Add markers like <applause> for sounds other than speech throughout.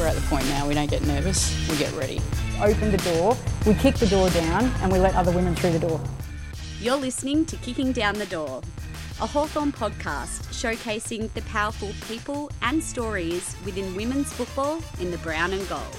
We're at the point now, we don't get nervous, we get ready. Open the door, we kick the door down, and we let other women through the door. You're listening to Kicking Down the Door, a Hawthorn podcast showcasing the powerful people and stories within women's football in the brown and gold.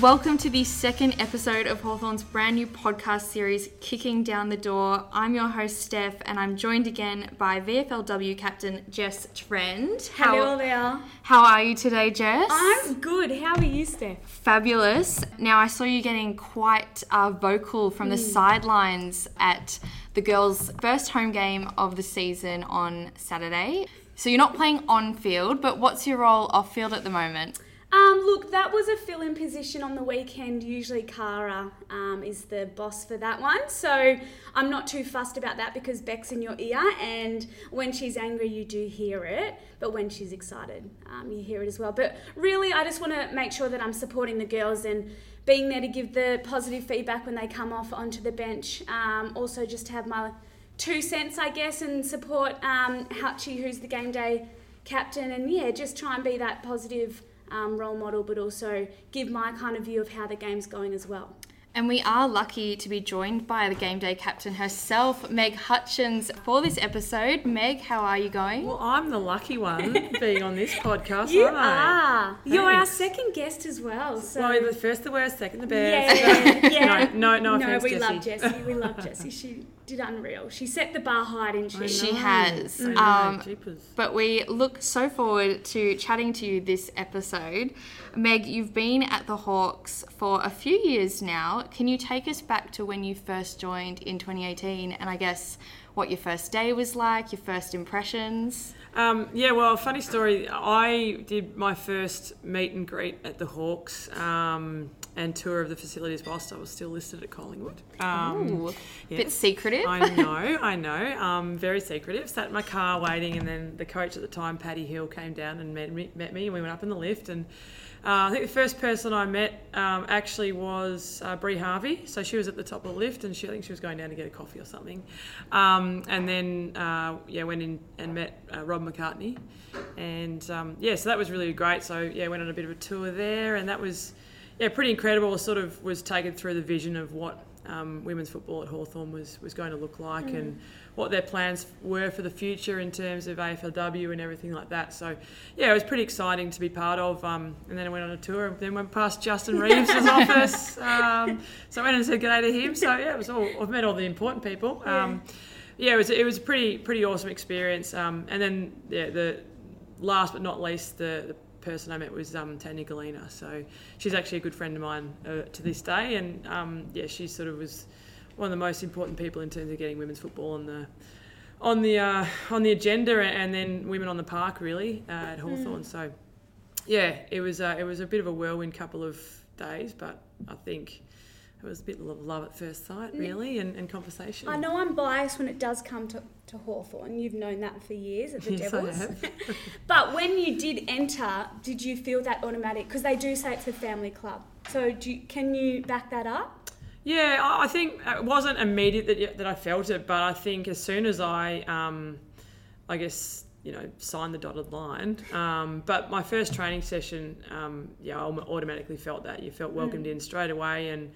Welcome to the second episode of Hawthorn's brand new podcast series, Kicking Down the Door. I'm your host, Steph, and I'm joined again by VFLW captain Jess Trend. How, Hello there. How are you today, Jess? I'm good. How are you, Steph? Fabulous. Now, I saw you getting quite uh, vocal from the sidelines at the girls' first home game of the season on Saturday. So you're not playing on field, but what's your role off field at the moment? Um, look, that was a fill-in position on the weekend. Usually, Cara um, is the boss for that one, so I'm not too fussed about that because Bec's in your ear, and when she's angry, you do hear it, but when she's excited, um, you hear it as well. But really, I just want to make sure that I'm supporting the girls and being there to give the positive feedback when they come off onto the bench. Um, also, just to have my two cents, I guess, and support um, Hutchie, who's the game day captain, and yeah, just try and be that positive um, role model, but also give my kind of view of how the game's going as well. And we are lucky to be joined by the game day captain herself, Meg Hutchins, for this episode. Meg, how are you going? Well, I'm the lucky one <laughs> being on this podcast, You aren't I? are. You're our second guest as well. So Well, the first the worst, second the yeah, best. yeah, yeah. <laughs> No, no, no no, offense, we Jessie. love Jessie. We love <laughs> Jessie. She did unreal. She set the bar high, didn't she? She has. Um. But we look so forward to chatting to you this episode. Meg, you've been at the Hawks for a few years now. Can you take us back to when you first joined in 2018 and I guess what your first day was like, your first impressions? Um, yeah, well, funny story. I did my first meet and greet at the Hawks um, and tour of the facilities whilst I was still listed at Collingwood. Um, Ooh, yes. bit secretive. I know, I know. Um, very secretive. Sat in my car waiting, and then the coach at the time, Paddy Hill, came down and met me, met me and we went up in the lift. And uh, I think the first person I met um, actually was uh, Brie Harvey. So she was at the top of the lift, and she, I think she was going down to get a coffee or something. Um, and then, uh, yeah, went in and met uh, Rob McCartney. And um, yeah, so that was really great. So yeah, went on a bit of a tour there, and that was yeah pretty incredible. Sort of was taken through the vision of what um, women's football at Hawthorn was was going to look like, and what their plans were for the future in terms of AFLW and everything like that. So yeah, it was pretty exciting to be part of. Um, and then I went on a tour, and then went past Justin Reeves' <laughs> office. Um, so I went and said g'day to him. So yeah, it was all. I've met all the important people. Um, yeah, it was it was a pretty pretty awesome experience. Um, and then yeah, the last but not least, the, the person I met was um, Tanya Galina. So she's actually a good friend of mine uh, to this day, and um, yeah, she sort of was one of the most important people in terms of getting women's football on the on the uh, on the agenda, and then women on the park really uh, at Hawthorn. So yeah, it was uh, it was a bit of a whirlwind couple of days, but I think. It was a bit of love at first sight, really, and, and conversation. I know I'm biased when it does come to, to Hawthorn. You've known that for years at the <laughs> Yes, I Devils. have. <laughs> but when you did enter, did you feel that automatic? Because they do say it's a family club. So do you, can you back that up? Yeah, I I think it wasn't immediate that, that I felt it, but I think as soon as I, um, I guess, you know, signed the dotted line. Um, but my first training session, um, yeah, I automatically felt that. You felt welcomed in straight away and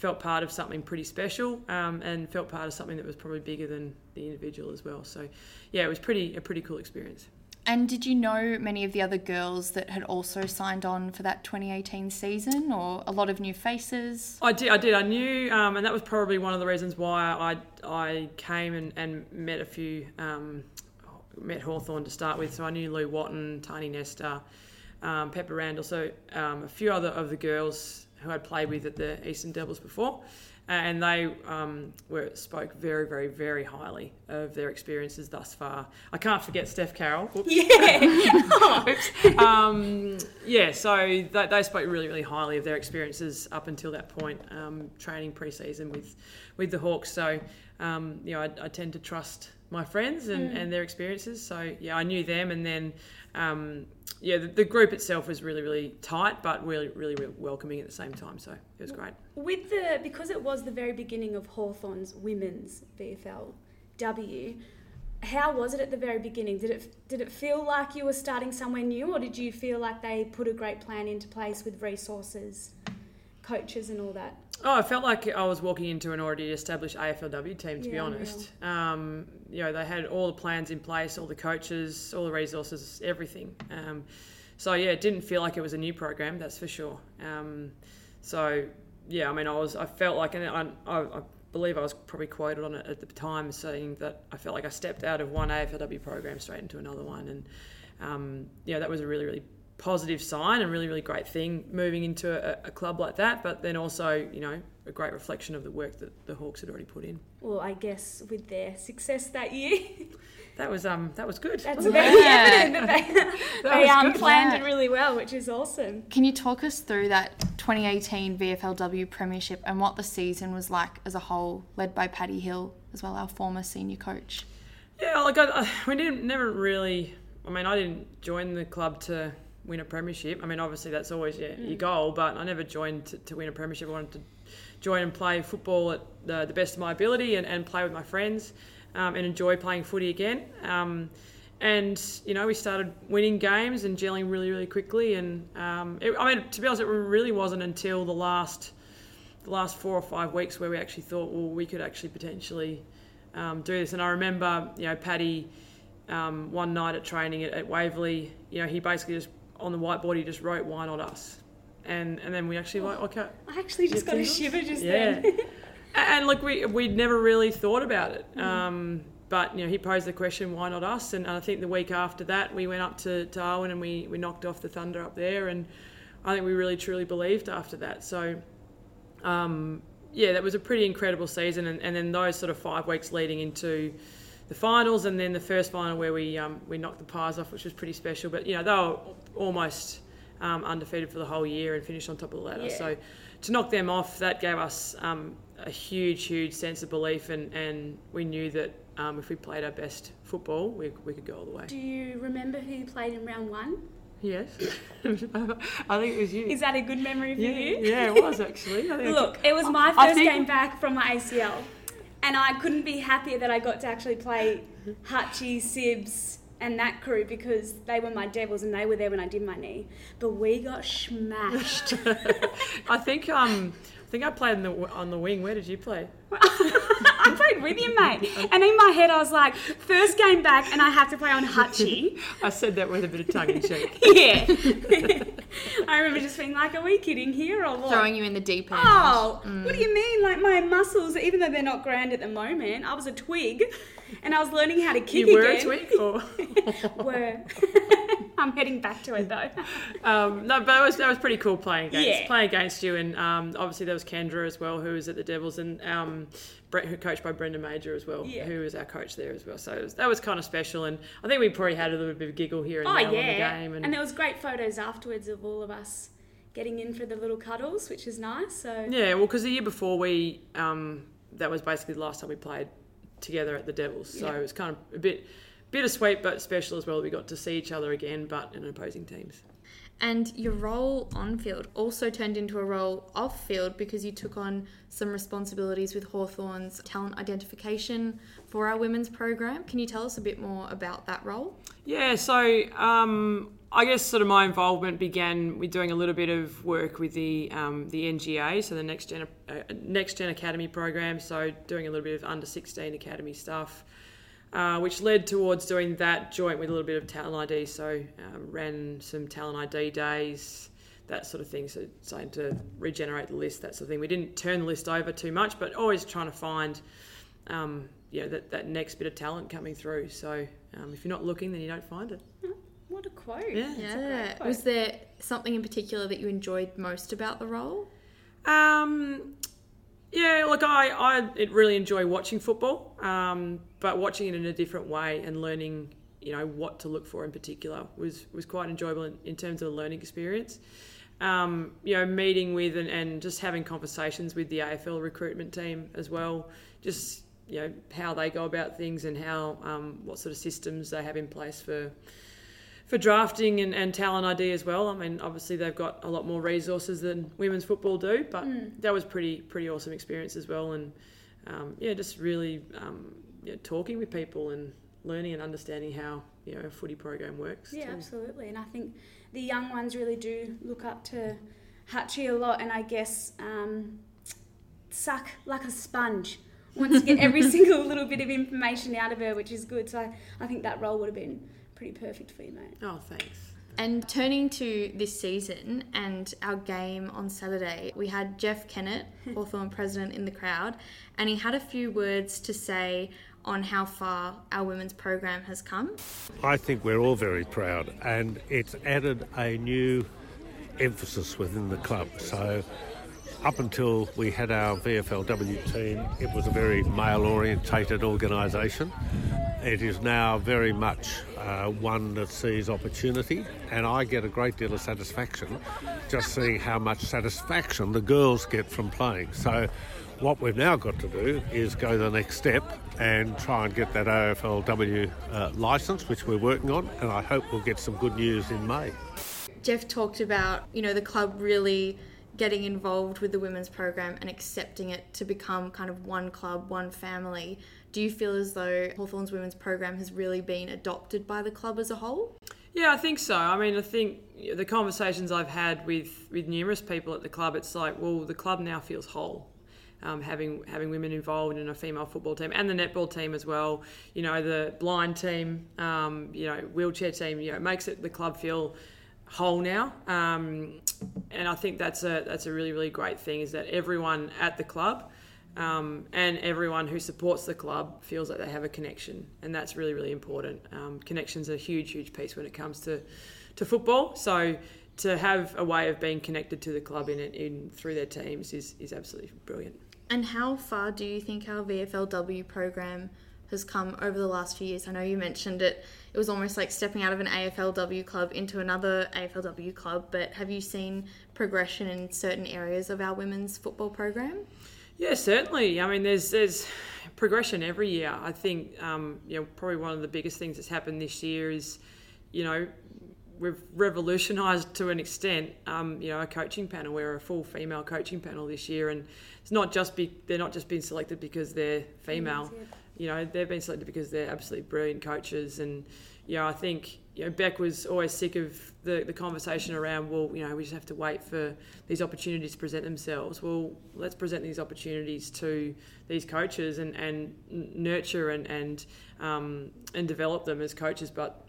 felt part of something pretty special um, and felt part of something that was probably bigger than the individual as well. So, yeah, it was pretty a pretty cool experience. And did you know many of the other girls that had also signed on for that 2018 season or a lot of new faces? I did. I did. I knew, um, and that was probably one of the reasons why I I came and, and met a few, um, met Hawthorn to start with. So I knew Lou Wotton, Tiny Nesta, um, Pepper Randall, so um, a few other of the girls who I'd played with at the Eastern Devils before. And they um, were spoke very, very, very highly of their experiences thus far. I can't forget Steph Carroll. Whoops. <laughs> Yeah. Oops. Um, yeah, so they, they spoke really, really highly of their experiences up until that point, um, training pre-season with, with the Hawks. So, um, you know, I, I tend to trust my friends and, and their experiences. So, yeah, I knew them, and then, um, yeah, the, the group itself was really, really tight, but really, really, really welcoming at the same time. So it was great. With the because it was the very beginning of Hawthorn's women's VFLW, how was it at the very beginning? Did it did it feel like you were starting somewhere new, or did you feel like they put a great plan into place with resources, coaches, and all that? Oh, I felt like I was walking into an already established AFLW team, to be honest. Um, you know, they had all the plans in place, all the coaches, all the resources, everything. Um, so yeah, it didn't feel like it was a new program, that's for sure. Um, so yeah, I mean, I was, I felt like, and I, I, believe I was probably quoted on it at the time, saying that I felt like I stepped out of one AFLW program straight into another one, and um, yeah, that was a really, really positive sign and really, really great thing moving into a, a club like that. But then also, you know, a great reflection of the work that the Hawks had already put in. Well, I guess with their success that year, <laughs> That was um, that was good. that's very evident that they, <laughs> <laughs> they um, planned Yeah. it really well, which is awesome. Can you talk us through that 2018 VFLW Premiership and what the season was like as a whole, led by Paddy Hill as well, our former senior coach? Yeah, like I, I, we didn't never really. I mean, I didn't join the club to win a premiership. I mean, obviously that's always your, your goal, but I never joined to, to win a premiership. I wanted to join and play football at the, the best of my ability and, and play with my friends um, and enjoy playing footy again. Um, and you know, we started winning games and gelling really, really quickly. And um, it, I mean, to be honest, it really wasn't until the last the last four or five weeks where we actually thought, well, we could actually potentially um, do this. And I remember, you know, Paddy um, one night at training at, at Waverley, you know, he basically just on the whiteboard he just wrote, "Why not us?" And and then we actually like, okay, I actually just got a shiver just yeah. then. <laughs> and look, we we'd never really thought about it. Mm. Um, but you know, he posed the question, "Why not us?" And I think the week after that, we went up to Darwin and we we knocked off the Thunder up there, and I think we really truly believed after that. So um, yeah, that was a pretty incredible season, and, and then those sort of five weeks leading into the finals, and then the first final where we um, we knocked the Pies off, which was pretty special. But you know, they were almost um, undefeated for the whole year and finished on top of the ladder. Yeah. So to knock them off, that gave us um, a huge, huge sense of belief, and, and we knew that um, if we played our best football, we, we could go all the way. Do you remember who you played in round one? Yes, <laughs> I think it was you. Is that a good memory for yeah, you? yeah, it was actually. Look, it was my first think- game back from my ACL, and I couldn't be happier that I got to actually play Hutchie, Sibs, and that crew because they were my devils and they were there when I did my knee. But we got smashed. <laughs> I think um, I think I played in the, on the wing. Where did you play? <laughs> I played with you, mate. And in my head, I was like, first game back, and I have to play on Hutchie. <laughs> I said that with a bit of tongue in cheek. <laughs> yeah. I remember just being like, are we kidding here or what? Throwing you in the deep end. Oh, mm. what do you mean? Like my muscles, even though they're not grand at the moment, I was a twig, and I was learning how to kick you were again. a twig, or Were. <laughs> I'm heading back to it though. <laughs> um, no? But that was that was pretty cool playing against Yeah. playing against you, and um, obviously there was Kendra as well, who was at the Devils, and um, Brett, who coached by Brendan Major as well, Yeah. who was our coach there as well. So it was, that was kind of special, and I think we probably had a little bit of a giggle here and Oh there yeah, on the game, and, and, there was great photos afterwards of all of us getting in for the little cuddles, which is nice. So yeah, well, because the year before we um, that was basically the last time we played together at the Devils, so Yeah. it was kind of a bit bittersweet but special as well. We got to see each other again, but in opposing teams. And your role on field also turned into a role off field because you took on some responsibilities with Hawthorn's talent identification for our women's program. Can you tell us a bit more about that role? Yeah, so um, I guess sort of my involvement began with doing a little bit of work with the um, the NGA, so the Next Gen uh, Next Gen Academy program. So doing a little bit of under sixteen academy stuff, uh, which led towards doing that joint with a little bit of talent ID. So um, ran some talent ID days. That sort of thing, so starting to regenerate the list, that sort of thing. We didn't turn the list over too much, but always trying to find, um, you know, that, that next bit of talent coming through. So um, if you're not looking, then you don't find it. what a quote! Yeah. That's a quote. Was there something in particular that you enjoyed most about the role? Um, yeah, look, I, I really enjoy watching football, um, but watching it in a different way and learning, you know, what to look for in particular was was quite enjoyable in, in terms of the learning experience. Um, you know, meeting with and, and just having conversations with the AFL recruitment team as well, just you know how they go about things and how um, what sort of systems they have in place for for drafting and, and talent ID as well. I mean, obviously they've got a lot more resources than women's football do, but that was pretty pretty awesome experience as well. And um, yeah, just really um, yeah, talking with people and learning and understanding how you know a footy program works. Yeah, too. absolutely. And I think the young ones really do look up to Hutchie a lot, and I guess um, suck like a sponge. Wants to get every <laughs> single little bit of information out of her, which is good. So I, I think that role would have been pretty perfect for you, mate. Oh, thanks. And turning to this season and our game on Saturday, we had Jeff Kennett, <laughs> Hawthorn president, in the crowd, and he had a few words to say on how far our women's program has come. I think we're all very proud, and it's added a new emphasis within the club. So, up until we had our VFLW team, it was a very male orientated organisation. It is now very much uh, one that sees opportunity, and I get a great deal of satisfaction just seeing how much satisfaction the girls get from playing. So, what we've now got to do is go the next step and try and get that AFLW uh, licence, which we're working on, and I hope we'll get some good news in May. Jeff talked about, you know, the club really getting involved with the women's program and accepting it to become kind of one club, one family. Do you feel as though Hawthorn's women's program has really been adopted by the club as a whole? Yeah, I think so. I mean, I think the conversations I've had with, with numerous people at the club, it's like, well, the club now feels whole. Um, having having women involved in a female football team and the netball team as well, you know, the blind team, um, you know, wheelchair team, you know, makes it the club feel whole now. Um, and I think that's a that's a really really great thing is that everyone at the club um, and everyone who supports the club feels like they have a connection, and that's really really important. Um, connections are a huge huge piece when it comes to to football. So to have a way of being connected to the club in in through their teams is is absolutely brilliant. And how far do you think our VFLW program has come over the last few years? I know you mentioned it. It was almost like stepping out of an AFLW club into another AFLW club, but have you seen progression in certain areas of our women's football program? Yeah, certainly. I mean, there's there's progression every year. I think um, you know probably one of the biggest things that's happened this year is, you know, we've revolutionised to an extent, um, you know, a coaching panel. We're a full female coaching panel this year, and it's not just be they're not just being selected because they're female. You know, they've been selected because they're absolutely brilliant coaches, and you know, I think you know Bec was always sick of the the conversation around, well, you know, we just have to wait for these opportunities to present themselves. Well, let's present these opportunities to these coaches and and nurture and and um, and develop them as coaches, but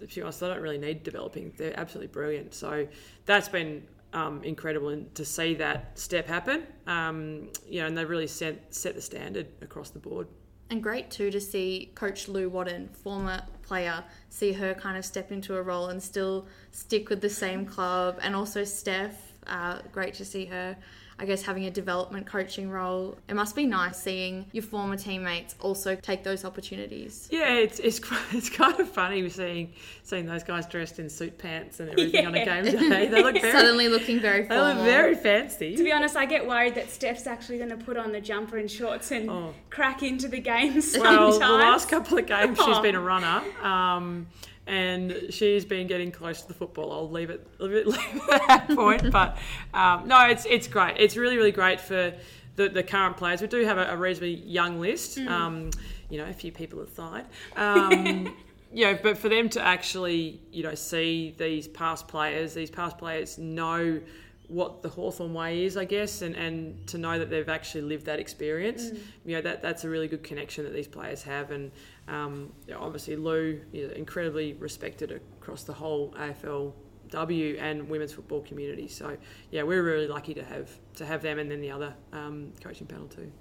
to be honest, they don't really need developing. They're absolutely brilliant. So that's been um, incredible and to see that step happen. Um, you know, and they've really set set the standard across the board. And great too to see Coach Lou Wotton, former player, see her kind of step into a role and still stick with the same club. And also Steph, uh, great to see her I guess having a development coaching role. It must be nice seeing your former teammates also take those opportunities. Yeah, it's it's <laughs> it's kind of funny seeing seeing those guys dressed in suit pants and everything yeah. on a game day. They look very, suddenly looking very formal. <laughs> They look very fancy. To be honest, I get worried that Steph's actually going to put on the jumper and shorts and oh. crack into the game. Sometimes. Well, the last couple of games she's been a runner. Um, and she's been getting close to the football. I'll leave it, leave it, <laughs> leave it at that <laughs> point. But um, no, it's it's great. It's really really great for the, the current players. We do have a, a reasonably young list. Mm. Um, you know, a few people aside. Um, <laughs> you know, but for them to actually, you know, see these past players, these past players know what the Hawthorn way is, I guess, and, and to know that they've actually lived that experience, mm. you know, that that's a really good connection that these players have. And um, obviously, Lou is incredibly respected across the whole AFLW and women's football community. So, yeah, we're really lucky to have to have them and then the other um, coaching panel too.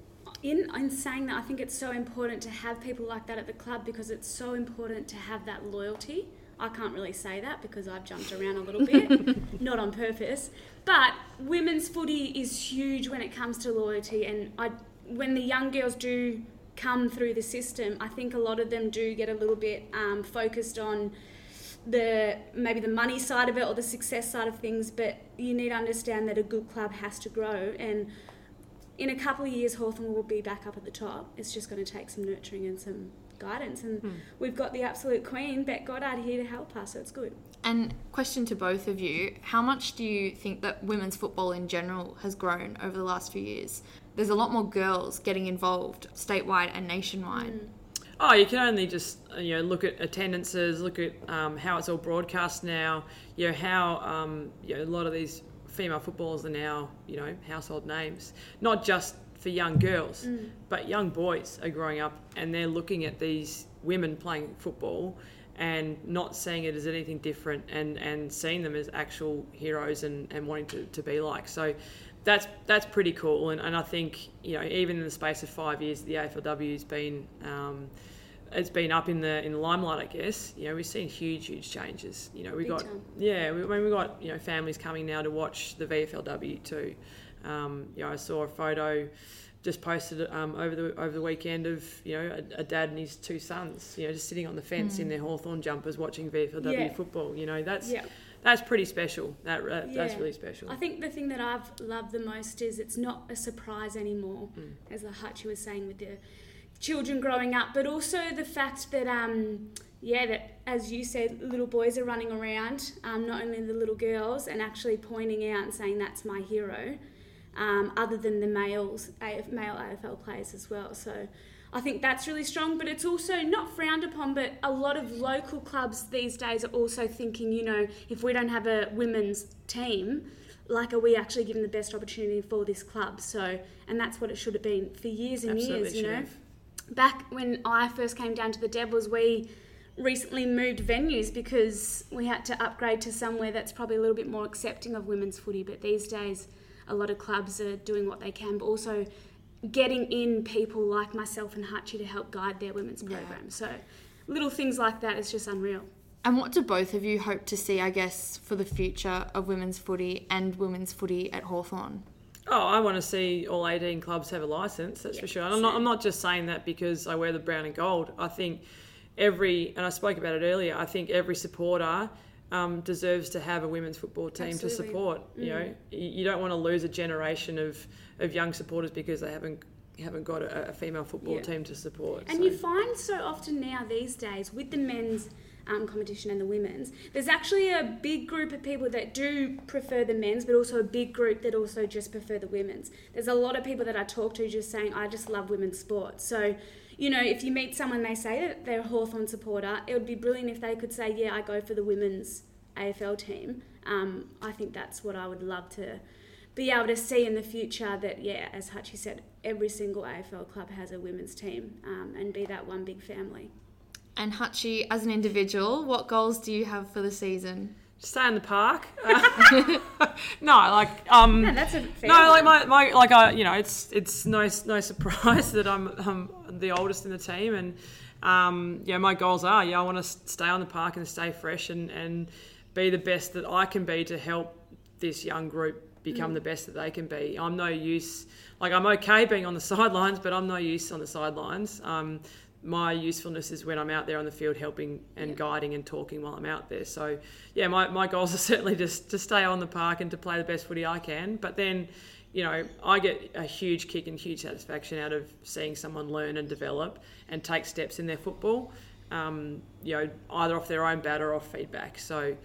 In, in saying that, I think it's so important to have people like that at the club because it's so important to have that loyalty. I can't really say that because I've jumped around a little bit, <laughs> not on purpose. But women's footy is huge when it comes to loyalty, and I, when the young girls do come through the system, I think a lot of them do get a little bit um, focused on the maybe the money side of it or the success side of things. But you need to understand that a good club has to grow, and in a couple of years, Hawthorn will be back up at the top. It's just going to take some nurturing and some guidance, and hmm. we've got the absolute queen, Bec Goddard, here to help us. So it's good. And question to both of you: How much do you think that women's football in general has grown over the last few years? there's a lot more girls getting involved statewide and nationwide. Mm. Oh, you can only just uh, you know look at attendances, look at um, how it's all broadcast now. You know how um, you know a lot of these female footballers are now you know household names, not just for young girls, but young boys are growing up and they're looking at these women playing football and not seeing it as anything different and, and seeing them as actual heroes and, and wanting to, to be like. So that's that's pretty cool. And, and I think you know even in the space of five years the AFLW has been um, it's been up in the in the limelight I guess. You know we've seen huge huge changes. You know we Big got time. yeah we, I mean we got you know families coming now to watch the VFLW too um, you know I saw a photo just posted um, over the over the weekend of you know a, a dad and his two sons you know just sitting on the fence in their Hawthorn jumpers watching VFLW Yeah. football you know that's Yeah. that's pretty special. That uh, that's really special. I think the thing that I've loved the most is it's not a surprise anymore, as the Hutchie was saying with the children growing up, but also the fact that, um, yeah, that as you said, little boys are running around, um, not only the little girls, and actually pointing out and saying that's my hero, um, other than the males, AF, male AFL players as well. So. I think that's really strong, but it's also not frowned upon. But a lot of local clubs these days are also thinking, you know, if we don't have a women's team, like are we actually given the best opportunity for this club? So, and that's what it should have been for years and Absolutely years, you know. have. Back when I first came down to the Devils, we recently moved venues because we had to upgrade to somewhere that's probably a little bit more accepting of women's footy. But these days, a lot of clubs are doing what they can, but also getting in people like myself and Hutchie to help guide their women's program. So, little things like that is just unreal. And what do both of you hope to see, I guess, for the future of women's footy and women's footy at Hawthorn? Oh, I want to see all 18 clubs have a license, that's for sure. And I'm not, I'm not just saying that because I wear the brown and gold. I think every, and I spoke about it earlier, I think every supporter um, deserves to have a women's football team to Absolutely. support. You know, you, you don't want to lose a generation of, of young supporters because they haven't haven't got a, a female football Yeah. team to support. And so. you find so often now these days with the men's um, competition and the women's, there's actually a big group of people that do prefer the men's, but also a big group that also just prefer the women's. There's a lot of people that I talk to just saying, I just love women's sports. So, you know, if you meet someone they say that they're a Hawthorn supporter, it would be brilliant if they could say, Yeah, I go for the women's AFL team. Um, I think that's what I would love to be able to see in the future that, yeah, as Hutchie said, every single AFL club has a women's team um, and be that one big family. And Hutchie, as an individual, what goals do you have for the season? Stay in the park. <laughs> no, like um, No, that's a fair no, like my, my like I you know it's it's no no surprise <laughs> that I'm I'm the oldest in the team and um, yeah my goals are yeah I want to stay on the park and stay fresh and and be the best that I can be to help this young group become Mm. the best that they can be. I'm no use like I'm okay being on the <laughs> sidelines, but I'm no use on the sidelines. Um, my usefulness is when I'm out there on the field helping and guiding and talking while I'm out there. So, yeah, my, my goals are <laughs> certainly just to stay on the park and to play the best footy I can. But then, you know, I get a huge kick and huge satisfaction out of seeing someone learn and develop and take steps in their football, um, you know, either off their own bat or off feedback. So,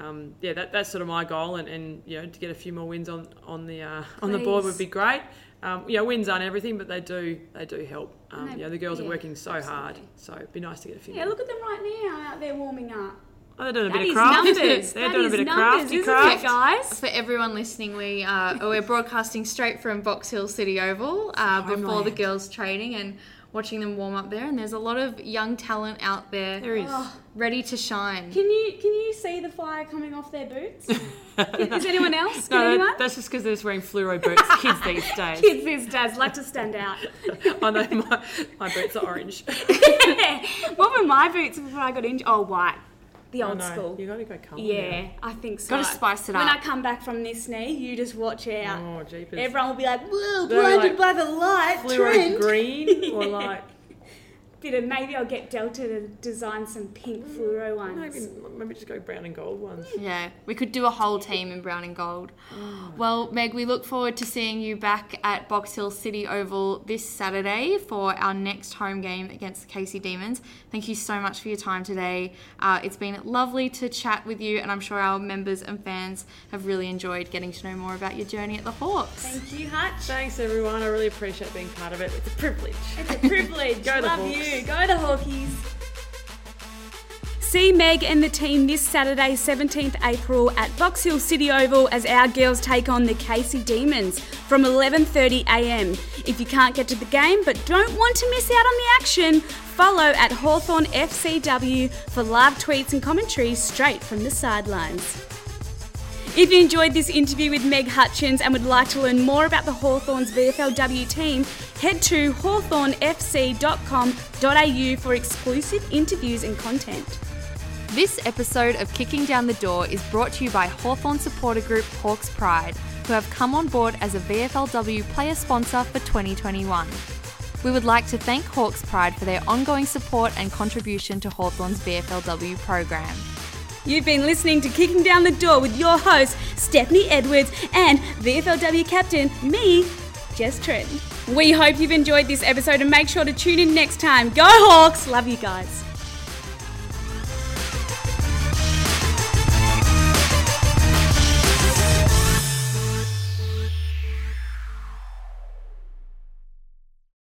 um, yeah, that, that's sort of my goal, and, and you know, to get a few more wins on on the uh, on the board would be great. Um, you know, wins aren't everything, but they do they do help. Um, they- you know, the girls are working so hard, so it'd be nice to get a few. Yeah, more. look at them right now out there warming up. Oh, they're doing a That bit of is craft. numbers. They're That doing a is bit of numbers, crafty isn't craft. it, guys? For everyone listening, we uh, we're broadcasting straight from Box Hill City Oval uh, before the girls' training and watching them warm up there. And there's a lot of young talent out there, There is. Oh. ready to shine. Can you can you see the fire coming off their boots? <laughs> is anyone else? Can No, anyone? that, that's just because they're just wearing fluoro boots. Kids these <laughs> days. Kids these days like to stand out. <laughs> I know my, my boots are orange. what were my boots before I got injured? Oh, white. The I old know. school. You got to go colour. Yeah, I think so. Gotta spice it up. When. I come back from this knee, you just watch out. Oh, jeepers. Everyone will be like, "Whoa, blinded like by the light." fluoro trend." green or <laughs> like Bit of maybe I'll get Delta to design some pink fluoro ones. maybe maybe just go brown and gold ones. Yeah, we could do a whole team in brown and gold. Well, Meg, we look forward to seeing you back at Box Hill City Oval this Saturday for our next home game against the Casey Demons. Thank you so much for your time today. Uh, it's been lovely to chat with you, and I'm sure our members and fans have really enjoyed getting to know more about your journey at the Hawks. Thank you, Hutch. Thanks everyone. I really appreciate being part of it. It's a privilege. It's a privilege. <laughs> Go the Love Hawks. you. Go the Hawkies. See Meg and the team this Saturday, 17th April at Box Hill City Oval as our girls take on the Casey Demons from 11.30am. If you can't get to the game but don't want to miss out on the action, follow at Hawthorn FCW for live tweets and commentary straight from the sidelines. If you enjoyed this interview with Meg Hutchins and would like to learn more about the Hawthorns VFLW team, head to hawthornfc.com.au for exclusive interviews and content. This episode of Kicking Down the Door is brought to you by Hawthorn supporter group Hawks Pride, who have come on board as a VFLW player sponsor for 2021. We would like to thank Hawks Pride for their ongoing support and contribution to Hawthorn's VFLW program. You've been listening to Kicking Down the Door with your host, Stephanie Edwards, and VFLW captain, me, Jess Trent. We hope you've enjoyed this episode and make sure to tune in next time. Go Hawks! Love you guys.